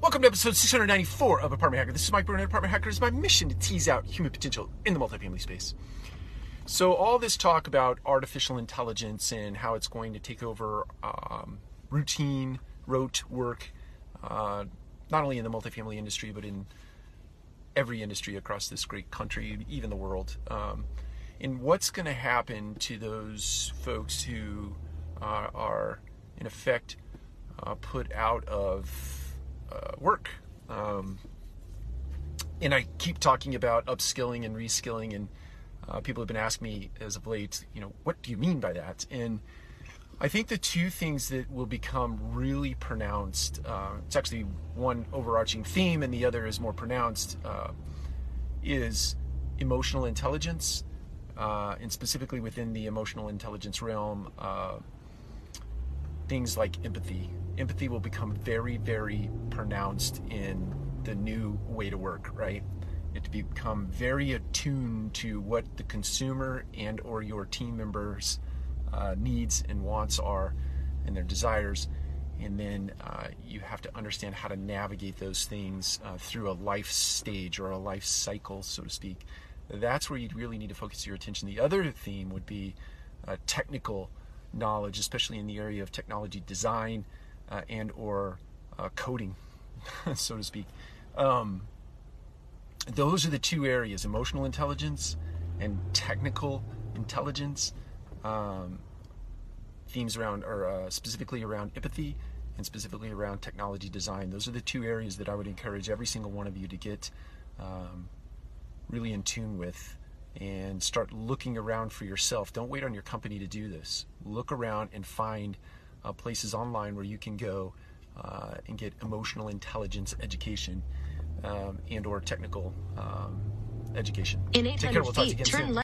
Welcome to episode 694 of Apartment Hacker. This is Mike Burnett, Apartment Hacker. It's my mission to tease out human potential in the multifamily space. So, all this talk about artificial intelligence and how it's going to take over um, routine, rote work, uh, not only in the multifamily industry, but in every industry across this great country, even the world. Um, and what's going to happen to those folks who uh, are, in effect, uh, put out of uh, work. Um, and I keep talking about upskilling and reskilling, and uh, people have been asking me as of late, you know, what do you mean by that? And I think the two things that will become really pronounced, uh, it's actually one overarching theme, and the other is more pronounced, uh, is emotional intelligence, uh, and specifically within the emotional intelligence realm, uh, things like empathy empathy will become very, very pronounced in the new way to work, right? It to become very attuned to what the consumer and or your team members' uh, needs and wants are and their desires. And then uh, you have to understand how to navigate those things uh, through a life stage or a life cycle, so to speak. That's where you'd really need to focus your attention. The other theme would be uh, technical knowledge, especially in the area of technology design, uh, and or uh, coding, so to speak. Um, those are the two areas: emotional intelligence and technical intelligence. Um, themes around, or uh, specifically around empathy, and specifically around technology design. Those are the two areas that I would encourage every single one of you to get um, really in tune with and start looking around for yourself. Don't wait on your company to do this. Look around and find uh, places online where you can go uh, and get emotional intelligence education um, and or technical um, education. In 800 Take care. We'll talk to you again soon.